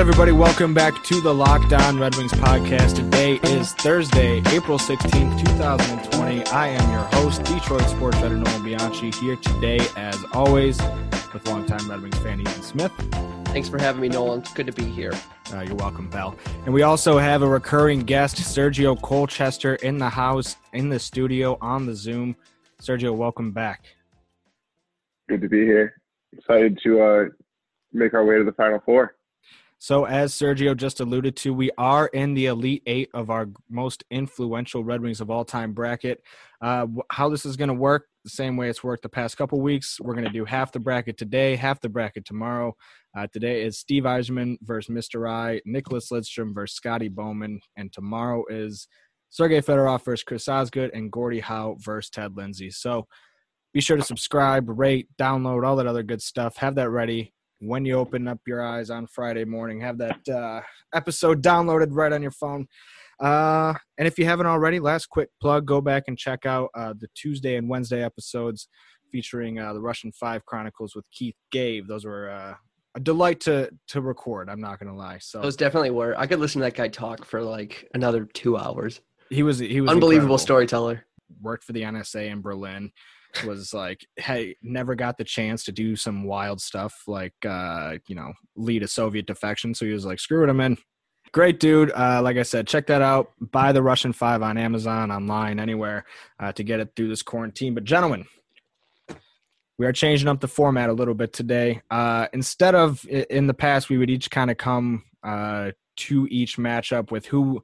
right, everybody, welcome back to the Locked On Red Wings podcast. Today is Thursday, April 16th, 2020. I am your host, Detroit sports writer Nolan Bianchi, here today, as always, with longtime Red Wings fan Ethan Smith. Thanks for having me, Nolan. It's good to be here. Uh, you're welcome, Bell. And we also have a recurring guest, Sergio Colchester, in the house, in the studio, on the Zoom. Sergio, welcome back. Good to be here. Excited to uh, make our way to the Final Four. So, as Sergio just alluded to, we are in the Elite Eight of our most influential Red Wings of all time bracket. Uh, how this is going to work, the same way it's worked the past couple weeks. We're going to do half the bracket today, half the bracket tomorrow. Uh, today is Steve Yzerman versus Mr. I, Nicklas Lidstrom versus Scotty Bowman, and tomorrow is Sergey Fedorov versus Chris Osgood and Gordie Howe versus Ted Lindsay. So, be sure to subscribe, rate, download, all that other good stuff. Have that ready when you open up your eyes on Friday morning. Have that uh, episode downloaded right on your phone. Uh, and if you haven't already, last quick plug go back and check out uh, the Tuesday and Wednesday episodes featuring uh, the Russian Five Chronicles with Keith Gave. Those were uh, a delight to to record. I'm not gonna lie. So those definitely were. I could listen to that guy talk for like another two hours. He was he was unbelievable incredible. storyteller. Worked for the NSA in Berlin was like hey never got the chance to do some wild stuff like uh you know lead a soviet defection. So he was like screw it i'm in. Great dude. Uh like i said check that out. Buy the russian five on amazon online anywhere uh, to get it through this quarantine. But gentlemen we are changing up the format a little bit today. Uh instead of in the past we would each kind of come uh to each matchup with who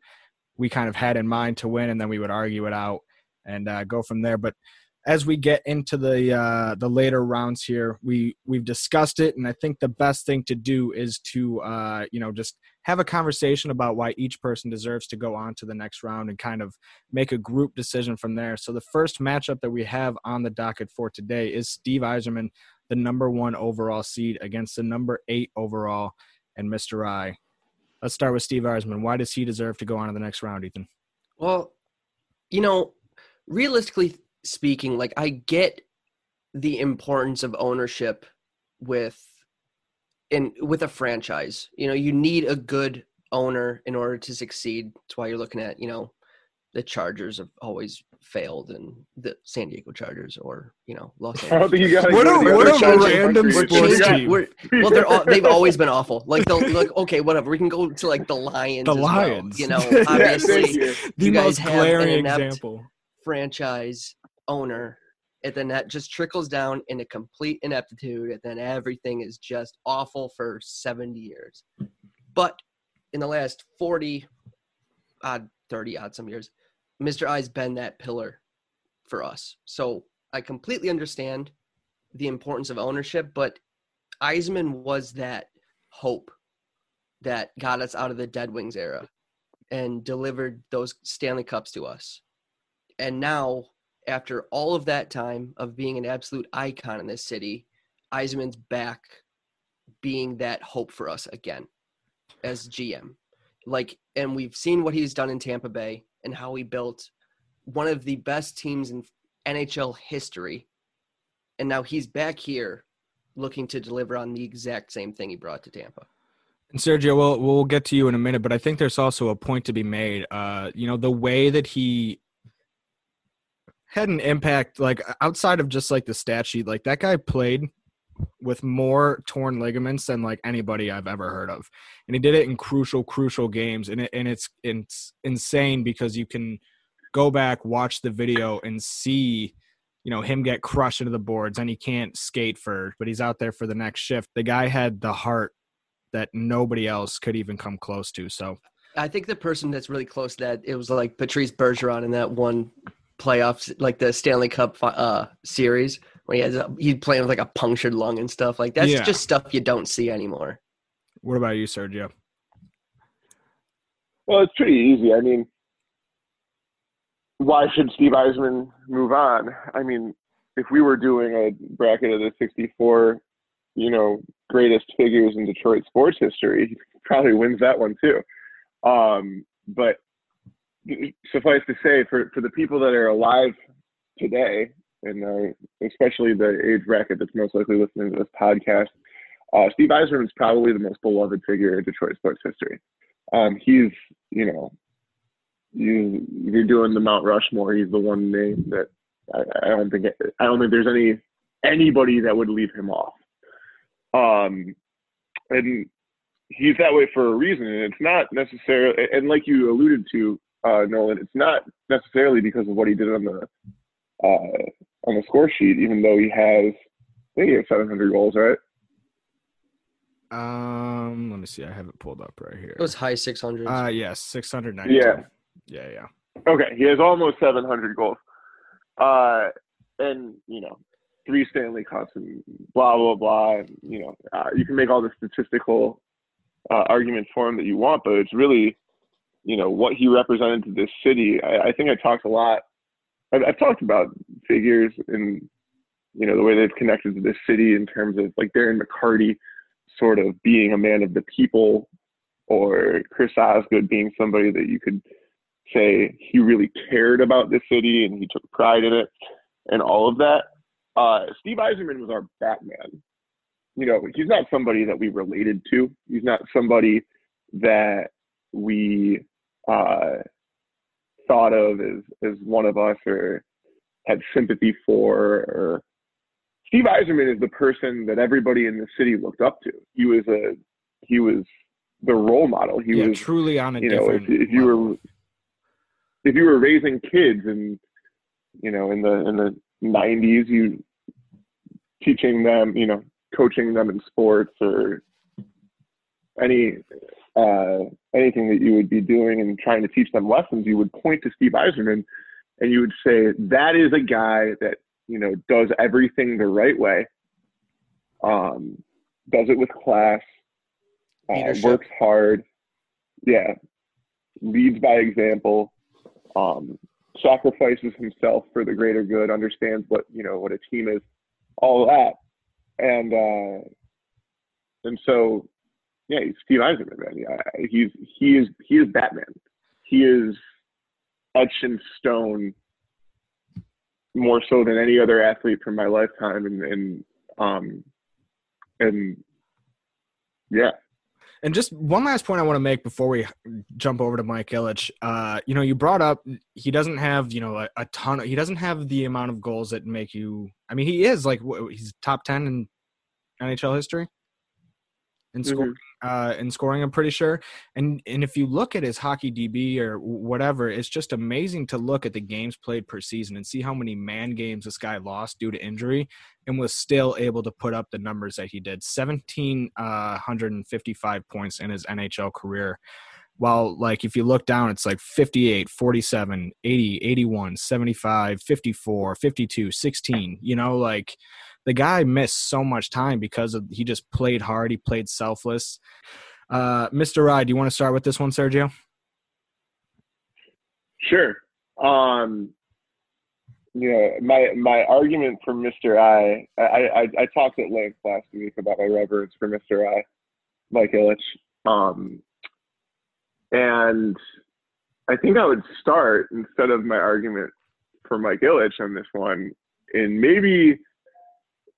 we kind of had in mind to win and then we would argue it out and uh, go from there. But as we get into the uh, the later rounds here, we we've discussed it, and I think the best thing to do is to uh, you know just have a conversation about why each person deserves to go on to the next round and kind of make a group decision from there. So the first matchup that we have on the docket for today is Steve Yzerman, the number one overall seed, against the number eight overall and Mr. I. Let's start with Steve Yzerman. Why does he deserve to go on to the next round, Ethan? Well, you know, realistically speaking, like I get the importance of ownership with in with a franchise. You know, you need a good owner in order to succeed. That's why you're looking at, you know, the Chargers have always failed and the San Diego Chargers or, you know, Los Angeles. I don't think you what a, what a random sports team. We're, well, they're all, they've always been awful. Like they'll look okay, whatever. We can go to like the Lions. The Lions. Well, you know, obviously yeah, the you guys most have glaring an example. franchise owner and then that just trickles down into complete ineptitude and then everything is just awful for 70 years. But in the last 40 odd 30 odd some years mr i's been that pillar for us. So i completely understand the importance of ownership but Yzerman was that hope that got us out of the dead wings era and delivered those stanley cups to us. And now after all of that time of being an absolute icon in this city, Yzerman's back being that hope for us again as GM. Like, and we've seen what he's done in Tampa Bay and how he built one of the best teams in NHL history. And now he's back here looking to deliver on the exact same thing he brought to Tampa. And Sergio, we'll we'll get to you in a minute, but I think there's also a point to be made. Uh, you know, the way that he had an impact like outside of just like the stat sheet like that guy played with more torn ligaments than like anybody I've ever heard of. And he did it in crucial crucial games and it, and it's it's insane because you can go back watch the video and see you know him get crushed into the boards and he can't skate for but he's out there for the next shift. The guy had the heart that nobody else could even come close to. So I think the person that's really close to that it was like Patrice Bergeron in that one playoffs, like the Stanley Cup uh, series, where he has a, he's playing with like a punctured lung and stuff. Like that's Yeah. just stuff you don't see anymore. what about you, Sergio? Well, it's pretty easy. I mean, why should Steve Yzerman move on? I mean, if we were doing a bracket of the 64, you know, greatest figures in Detroit sports history, he probably wins that one too. Um, but suffice to say, for, for the people that are alive today, and uh, especially the age bracket that's most likely listening to this podcast, uh, Steve is probably the most beloved figure in Detroit sports history. Um, he's, you know, you you're doing the Mount Rushmore. He's the one name that I, I don't think I don't think there's any anybody that would leave him off. Um, and he's that way for a reason, and it's not necessarily. And like you alluded to, uh, Nolan, it's not necessarily because of what he did on the uh, on the score sheet, even though he has I think he has 700 goals, right? Um, let me see. I have it pulled up right here. It was high 600. Uh, yes, 692. Yeah. Yeah, yeah. Okay, he has almost 700 goals. Uh, and you know, three Stanley Cups and blah blah blah. And, you know, uh, you can make all the statistical uh, arguments for him that you want, but it's really, you know, what he represented to this city. I, I think I talked a lot. I've, I've talked about figures and you know the way they've connected to this city in terms of like Darren McCarty sort of being a man of the people, or Chris Osgood being somebody that you could say he really cared about the city and he took pride in it and all of that. Uh, Steve Yzerman was our Batman. You know, he's not somebody that we related to. He's not somebody that we uh, thought of as as one of us or had sympathy for. Or Steve Yzerman is the person that everybody in the city looked up to. He was a he was the role model. He yeah, was truly on a you know if, if you were if you were raising kids and you know in the in the 90s you teaching them you know coaching them in sports or any uh, anything that you would be doing and trying to teach them lessons you would point to steve Yzerman and you would say that is a guy that you know does everything the right way um, does it with class uh, works hard yeah leads by example um, sacrifices himself for the greater good, understands what you know what a team is, all that, and uh, and so yeah, he's Steve Yzerman, man. Yeah, he's he is he is Batman. He is etched in stone more so than any other athlete from my lifetime, and and um and yeah, And just one last point I want to make before we jump over to Mike Ilitch. Uh, you know, you brought up he doesn't have you know a, a ton. Of, he doesn't have the amount of goals that make you. I mean, he is like he's top ten in NHL history in scoring. Uh, in scoring, I'm pretty sure. And and if you look at his hockey DB or whatever, it's just amazing to look at the games played per season and see how many man games this guy lost due to injury and was still able to put up the numbers that he did 1755 points in his nhl career while like if you look down it's like 58 47 80 81 75 54 52 16 you know like the guy missed so much time because of he just played hard he played selfless uh mr rye do you want to start with this one sergio Sure. Um, you know, my my argument for Mr. I, I, I, I talked at length last week about my reverence for Mr. I, Mike Ilitch. Um, and I think I would start instead of my argument for Mike Ilitch on this one, and maybe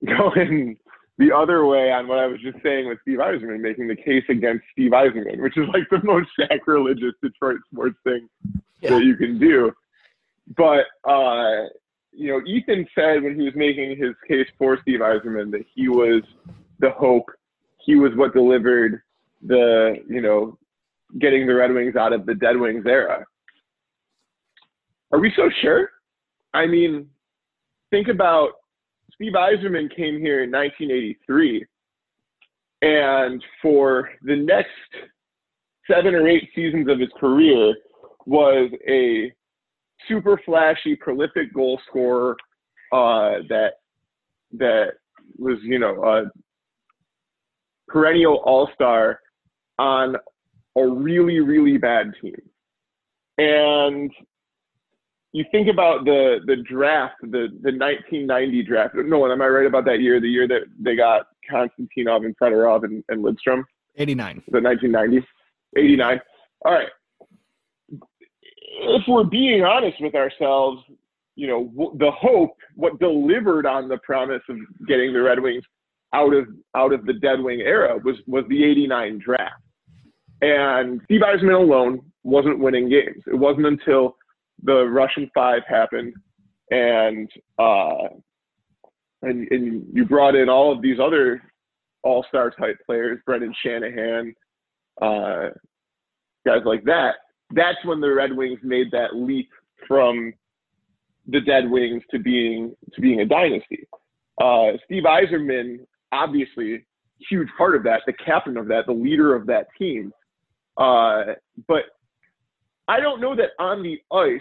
going the other way on what I was just saying with Steve Yzerman, making the case against Steve Yzerman, which is like the most sacrilegious Detroit sports thing Yeah. that you can do. But uh, you know, Ethan said when he was making his case for Steve Yzerman that he was the hope, he was what delivered the you know getting the Red Wings out of the Dead Wings era. Are we so sure? I mean, think about Steve Yzerman came here in 1983, and for the next seven or eight seasons of his career was a super flashy, prolific goal scorer uh, that that was you know a perennial All Star on a really really bad team, and you think about the the draft, the the 1990 draft. No, one am I right about that year? The year that they got Konstantinov and Fedorov and, and Lidstrom. 89 The 1990s, 89. All right. If we're being honest with ourselves, you know, the hope, what delivered on the promise of getting the Red Wings out of out of the Dead Wing era was was the '89 draft, and Steve Yzerman alone wasn't winning games. It wasn't until the Russian Five happened, and uh, and and you brought in all of these other All Star type players, Brendan Shanahan, uh, guys like that. That's when the Red Wings made that leap from the Dead Wings to being to being a dynasty. Uh, Steve Yzerman, obviously, huge part of that, the captain of that, the leader of that team. Uh, but I don't know that on the ice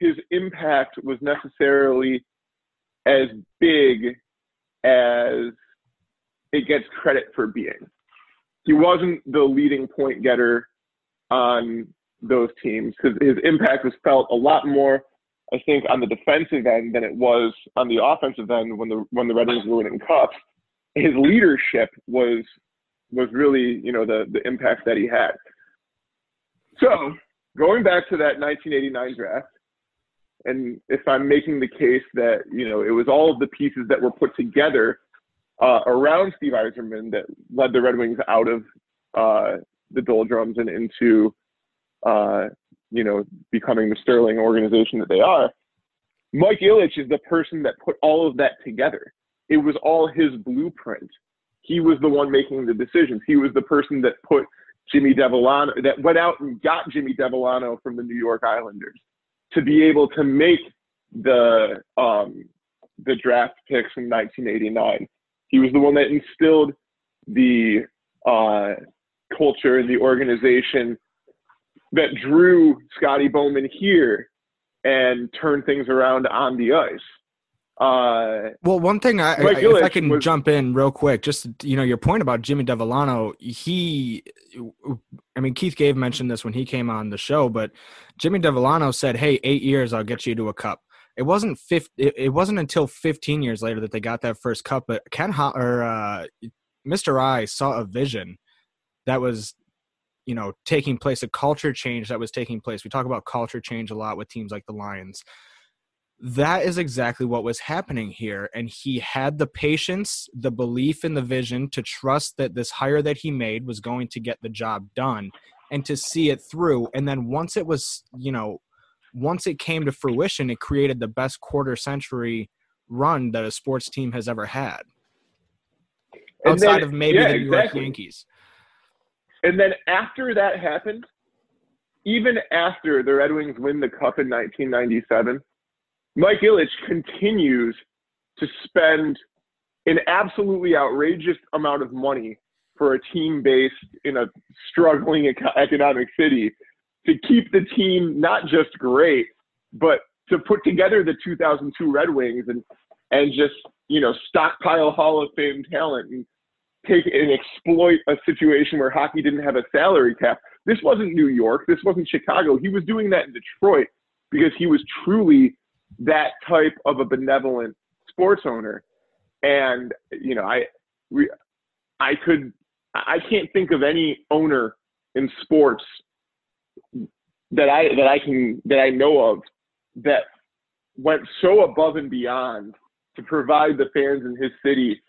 his impact was necessarily as big as it gets credit for being. He wasn't the leading point getter on those teams because his impact was felt a lot more, I think, on the defensive end than it was on the offensive end when the when the Red Wings were winning cups. His leadership was was really, you know, the the impact that he had. So going back to that 1989 draft, and if I'm making the case that you know it was all of the pieces that were put together uh, around Steve Yzerman that led the Red Wings out of uh, the doldrums and into uh, you know becoming the sterling organization that they are. Mike Ilitch is the person that put all of that together. It was all his blueprint. He was the one making the decisions. He was the person that put Jimmy Devellano, that went out and got Jimmy Devellano from the New York Islanders to be able to make the um, the draft picks in 1989. He was the one that instilled the uh, culture and the organization that drew Scotty Bowman here and turned things around on the ice. Uh, well, one thing I, I if I can was, jump in real quick, just you know your point about Jimmy Devellano, he, I mean Keith Gave mentioned this when he came on the show, but Jimmy Devellano said, "Hey, eight years, I'll get you to a cup." It wasn't fifth. It, it wasn't until 15 years later that they got that first cup. But Ken Ho- or uh, Mr. I saw a vision that was you know taking place a culture change that was taking place we talk about culture change a lot with teams like the lions that is exactly what was happening here. And he had the patience the belief in the vision to trust that this hire that he made was going to get the job done and to see it through. And then once it was you know once it came to fruition it created the best quarter century run that a sports team has ever had. Outside then, of maybe yeah, the New exactly. York Yankees. And then after that happened even after the Red Wings win the cup in 1997 Mike Ilitch continues to spend an absolutely outrageous amount of money for a team based in a struggling economic city to keep the team not just great, but to put together the 2002 Red Wings and and just you know stockpile Hall of Fame talent and take and exploit a situation where hockey didn't have a salary cap. This wasn't New York. This wasn't Chicago. He was doing that in Detroit because he was truly that type of a benevolent sports owner. And you know, I we I could I can't think of any owner in sports that I that I can that I know of that went so above and beyond to provide the fans in his city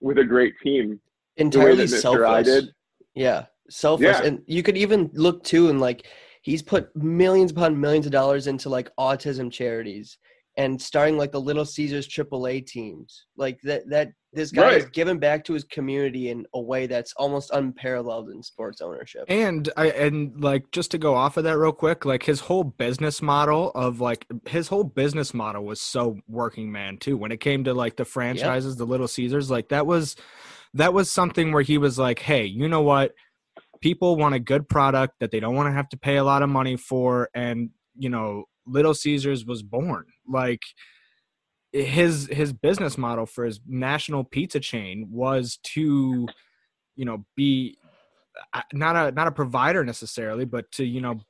with a great team. Entirely selfless. Yeah, selfless. Yeah. And you could even look too and like he's put millions upon millions of dollars into like autism charities and starting like the Little Caesars AAA teams. Like that that this guy right. is giving back to his community in a way that's almost unparalleled in sports ownership. And I and like just to go off of that real quick, like his whole business model of like his whole business model was so working man too. When it came to like the franchises, yep. the Little Caesars, like that was that was something where he was like, "Hey, you know what? People want a good product that they don't want to have to pay a lot of money for and, you know, Little Caesars was born. Like his his business model for his national pizza chain was to, you know, be uh, not a not a provider necessarily, but to you know,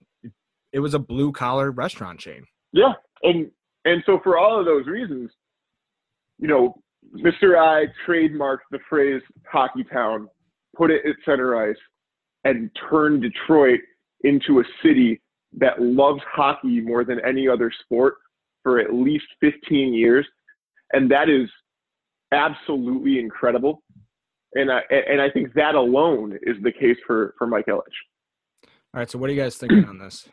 it was a blue collar restaurant chain. Yeah, and and so for all of those reasons, you know, Mr. I trademarked the phrase "hockey town," put it at center ice, and turned Detroit into a city that loves hockey more than any other sport for at least 15 years. And that is absolutely incredible. and I and I think that alone is the case for for Mike Ilitch. All right, so what are you guys thinking on this?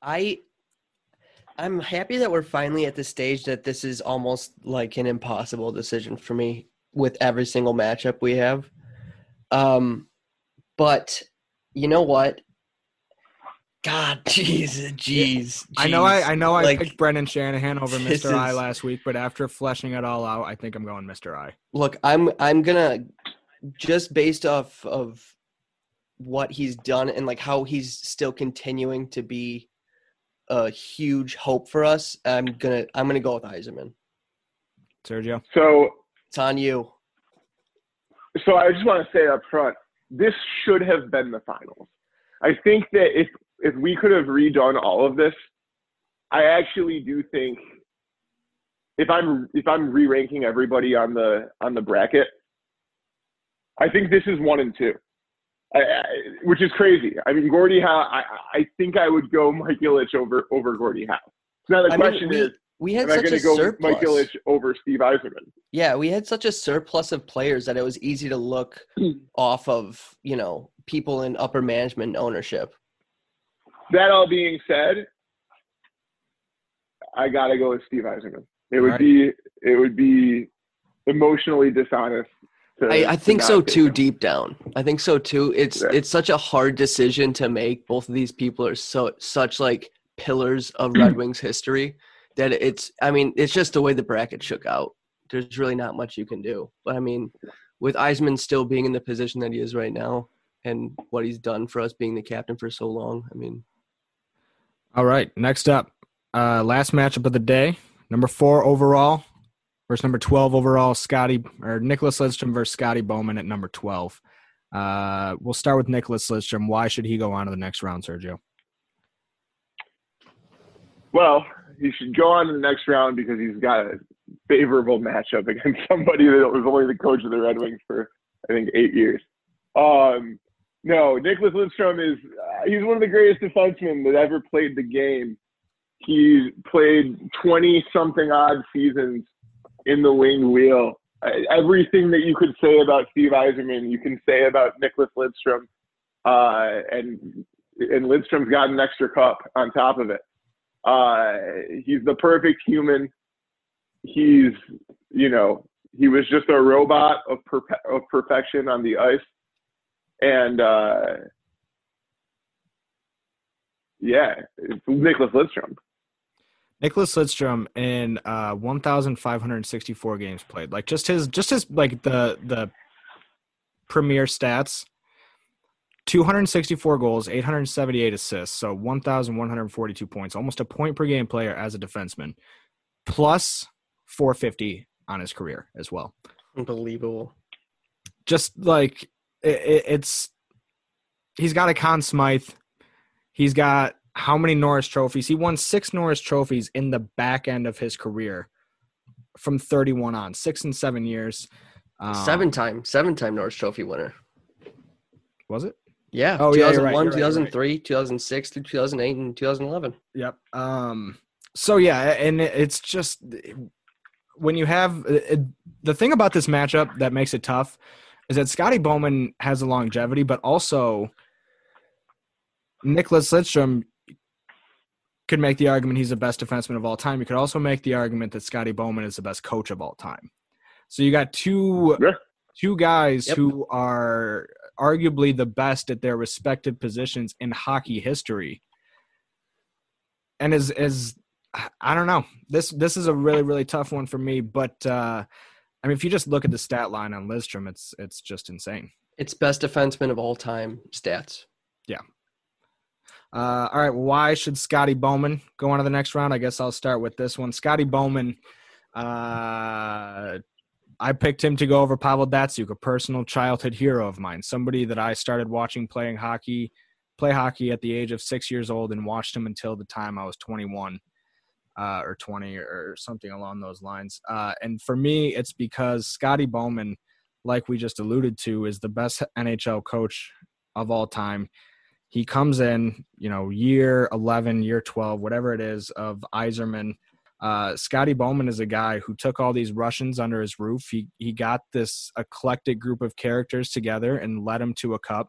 I I'm happy that we're finally at the stage that this is almost like an impossible decision for me with every single matchup we have. Um but you know what? God, jeez, jeez. I know I. I know I Like, picked Brendan Shanahan over this Mr. I is- last week, but after fleshing it all out, I think I'm going Mr. I. look i'm i'm gonna just based off of what he's done and like how he's still continuing to be a huge hope for us i'm gonna i'm gonna go with Yzerman. Sergio. So it's on you so I just want to say up front, this should have been the finals. I think that if if we could have redone all of this, I actually do think if I'm if I'm re-ranking everybody on the on the bracket, I think this is one and two, I, I, which is crazy. I mean, Gordie Howe. I I think I would go Mike Ilitch over over Gordie Howe. So now the I mean, question we- is, we had such a go surplus Mike over Steve Yzerman? yeah we had such a surplus of players that it was easy to look off of you know people in upper management ownership That all being said, I gotta go with Steve Yzerman. It would be it would be emotionally dishonest. To, I, I think so too him. deep down i think so too it's Yeah. it's such a hard decision to make both of these people are so such like pillars of red wings history that it's i mean it's just the way the bracket shook out there's really not much you can do but i mean with Yzerman still being in the position that he is right now and what he's done for us being the captain for so long i mean All right, next up, uh, last matchup of the day. Number four overall versus number twelve overall. Scotty or Nicklas Lidstrom versus Scotty Bowman at number twelve. Uh, we'll start with Nicklas Lidstrom. Why should he go on to the next round, Sergio? Well, he should go on to the next round because he's got a favorable matchup against somebody that was only the coach of the Red Wings for I think eight years. Um, no, Nicholas Lindstrom is uh, he's one of the greatest defensemen that ever played the game. He played twenty something odd seasons in the wing wheel. Uh, Everything that you could say about Steve Yzerman, you can say about Nicklas Lidstrom, uh, and and Lidstrom's got an extra cup on top of it. Uh, he's the perfect human. He's, you know, he was just a robot of, perpe- of perfection on the ice. And, uh, yeah, it's Nicklas Lidstrom. Nicklas Lidstrom in uh, 1,564 games played. Like just his, just his like the the premier stats. 264 goals, 878 assists, so 1,142 points, almost a point per game player as a defenseman, plus 450 on his career as well. unbelievable Just like it, it, it's, he's got a Conn Smythe. He's got how many Norris trophies? He won six Norris trophies in the back end of his career from 31 on, six and seven years. Um, seven time seven time norris trophy winner Was it? Yeah Oh, yeah, you're right, 2001 you're right, you're right. 2003 2006 through 2008 and 2011 Yep. Um. So yeah, and it's just when you have it, the thing about this matchup that makes it tough is that Scotty Bowman has a longevity, but also Nicklas Lidstrom could make the argument he's the best defenseman of all time. You could also make the argument that Scotty Bowman is the best coach of all time. So you got two Yeah. two guys Yep. who are arguably the best at their respective positions in hockey history. And as is I don't know, this this is a really really tough one for me. But uh, I mean, if you just look at the stat line on Lidstrom, it's it's just insane. it's best defenseman of all time stats Yeah. Uh, all right, why should Scotty Bowman go on to the next round? I guess I'll start with this one. Scotty Bowman, uh, I picked him to go over Pavel Datsyuk, a personal childhood hero of mine, somebody that I started watching playing hockey, play hockey at the age of six years old, and watched him until the time I was 21 uh, or 20 or something along those lines. Uh, and for me, it's because Scotty Bowman, like we just alluded to, is the best NHL coach of all time he comes in, you know, year 11, year 12, whatever it is, of Yzerman. Uh, Scotty Bowman is a guy who took all these Russians under his roof. He he got this eclectic group of characters together and led them to a cup.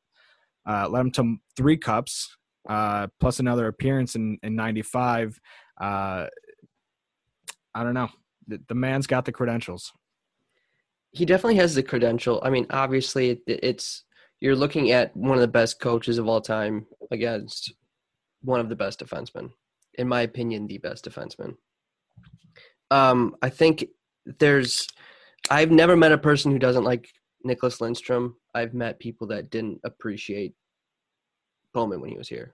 Uh, led them to three cups, uh, plus another appearance in in '95. Uh, I don't know. The, the man's got the credentials. He definitely has the credential. I mean, obviously, it, it's you're looking at one of the best coaches of all time against one of the best defensemen, in my opinion, the best defenseman. Um, I think there's, I've never met a person who doesn't like Nicholas Lindstrom. I've met people that didn't appreciate Bowman when he was here,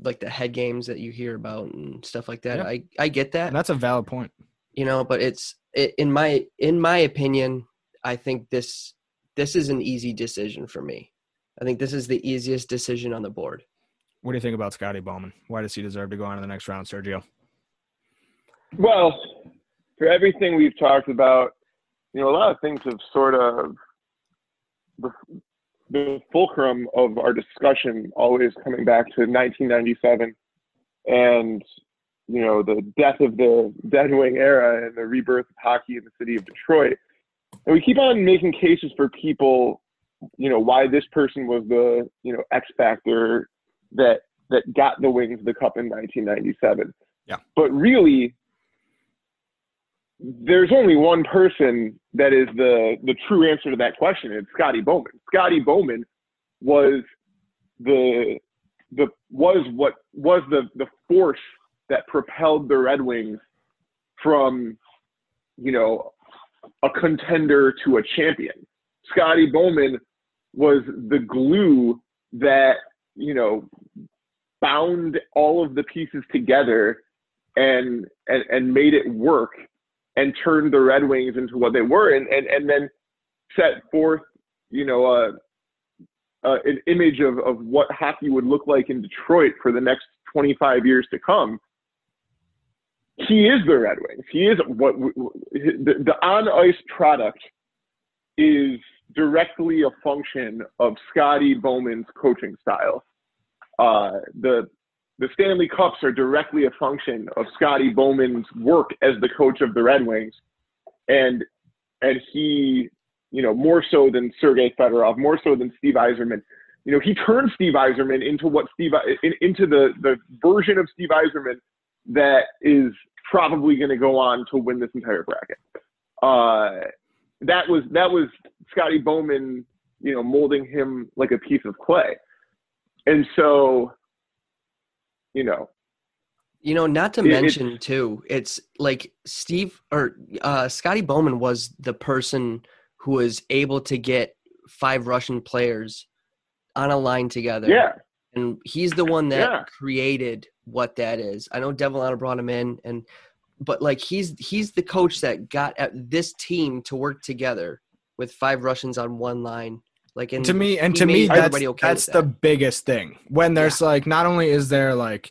like the head games that you hear about and stuff like that. Yeah. I I get that, And that's a valid point. you know, but it's it, in my in my opinion, I think this this is an easy decision for me. I think this is the easiest decision on the board. What do you think about Scotty Bowman? Why does he deserve to go on to the next round, Sergio? Well, for everything we've talked about, you know, a lot of things have sort of the, the fulcrum of our discussion always coming back to 1997 and you know the death of the Dead Wing era and the rebirth of hockey in the city of Detroit. And we keep on making cases for people, you know, why this person was the you know X factor that that got the Wings the cup in 1997. Yeah. But really, there's only one person that is the the true answer to that question. It's Scotty Bowman. Scotty Bowman was the the was what was the the force that propelled the Red Wings from you know a contender to a champion. Scotty Bowman was the glue that you know bound all of the pieces together and and, and made it work and turned the Red Wings into what they were and and, and then set forth you know a, a an image of, of what hockey would look like in Detroit for the next 25 years to come he is the Red Wings. He is what the, the on ice product is directly a function of Scotty Bowman's coaching style. Uh, the the Stanley Cups are directly a function of Scotty Bowman's work as the coach of the Red Wings, and and he, you know, more so than Sergei Fedorov, more so than Steve Yzerman, you know, he turned Steve Yzerman into what Steve in, into the the version of Steve Yzerman that is probably going to go on to win this entire bracket. Uh, that was that was Scotty Bowman, you know, molding him like a piece of clay, and so, you know, You know, not to It- it- mention too, it's like Steve or uh, Scotty Bowman was the person who was able to get five Russian players on a line together. yeah, and he's the one that Yeah. created what that is. I know Devellano brought him in, and but like he's he's the coach that got at this team to work together with five Russians on one line. Like and to me and to me that's, okay that's the that. biggest thing. When there's like not only is there like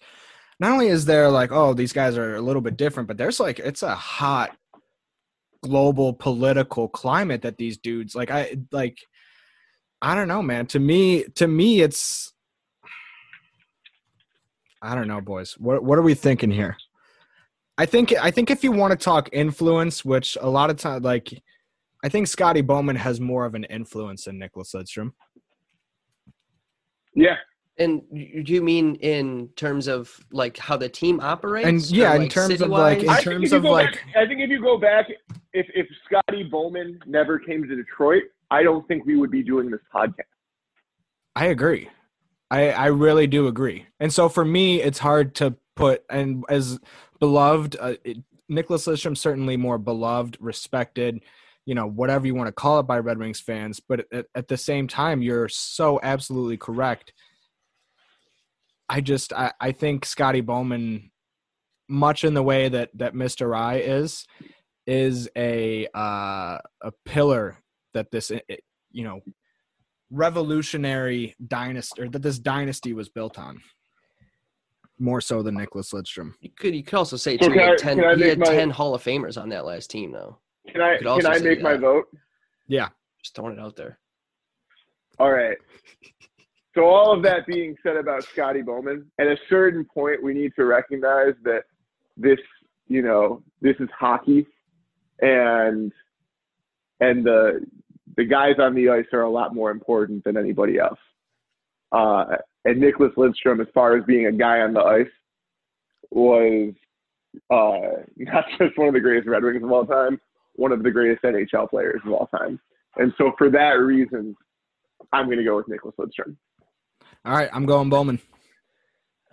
not only is there like oh these guys are a little bit different but there's like it's a hot global political climate that these dudes like i like i don't know man. To me to me it's i don't know boys. What what are we thinking here? I think i think if you want to talk influence which a lot of time like I think Scotty Bowman has more of an influence than Nicklas Lidstrom. yeah, And do you mean in terms of like how the team operates? And, or, yeah, in like, terms of, like, in I think terms if you of, go like- back, I think if you go back, if if Scotty Bowman never came to Detroit, I don't think we would be doing this podcast. I agree. I I really do agree. And so for me, it's hard to put and as beloved, uh, it, Nicklas Lidstrom certainly more beloved, respected, you know, whatever you want to call it by Red Wings fans. But at, at the same time, you're so absolutely correct. I just I, I think Scotty Bowman, much in the way that that Mr. I is, is a uh, a pillar that this you know revolutionary dynasty or that this dynasty was built on more so than Nicklas Lidstrom. you could you could also say So too, he had I- ten he had my- ten Hall of Famers on that last team though. Can I can I say make my vote? Yeah. Just throwing it out there. All right. So all of that being said about Scotty Bowman, at a certain point, we need to recognize that this you know, this is hockey, and and the the guys on the ice are a lot more important than anybody else. Uh, and Nicklas Lidstrom, as far as being a guy on the ice, was uh, not just one of the greatest Red Wings of all time, one of the greatest NHL players of all time. And so for that reason, I'm going to go with Nicklas Lidstrom. All right, I'm going Bowman.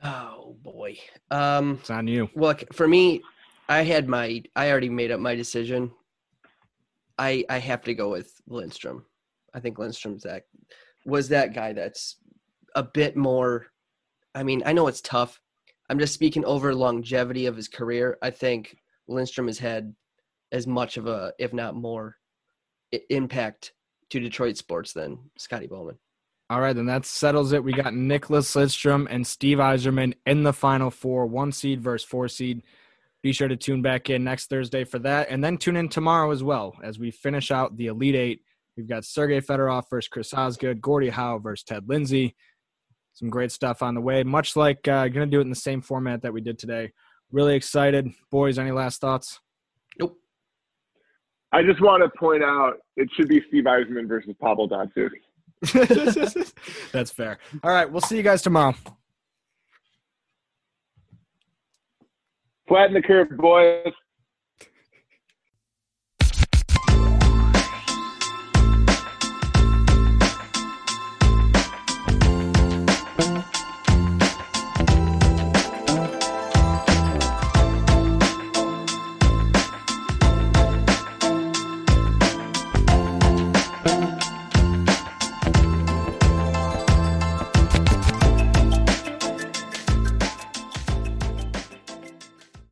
Oh boy. Um, It's on you. look for me, I had my. I already made up my decision. I I have to go with Lindstrom. I think Lindstrom's that was that guy that's a bit more. I mean, I know it's tough. I'm just speaking over longevity of his career. I think Lindstrom has had as much of a, if not more, impact to Detroit sports than Scotty Bowman. All right, then that settles it. We got Nicklas Lidstrom and Steve Yzerman in the final four, one seed versus four seed. Be sure to tune back in next Thursday for that, and then tune in tomorrow as well as we finish out the Elite Eight. We've got Sergey Fedorov versus Chris Osgood, Gordie Howe versus Ted Lindsay. Some great stuff on the way. Much like uh, going to do it in the same format that we did today. Really excited, boys. Any last thoughts? Nope. I just want to point out it should be Steve Yzerman versus Pavel Datsyuk. That's fair. All right, we'll see you guys tomorrow. Flatten the curve, boys.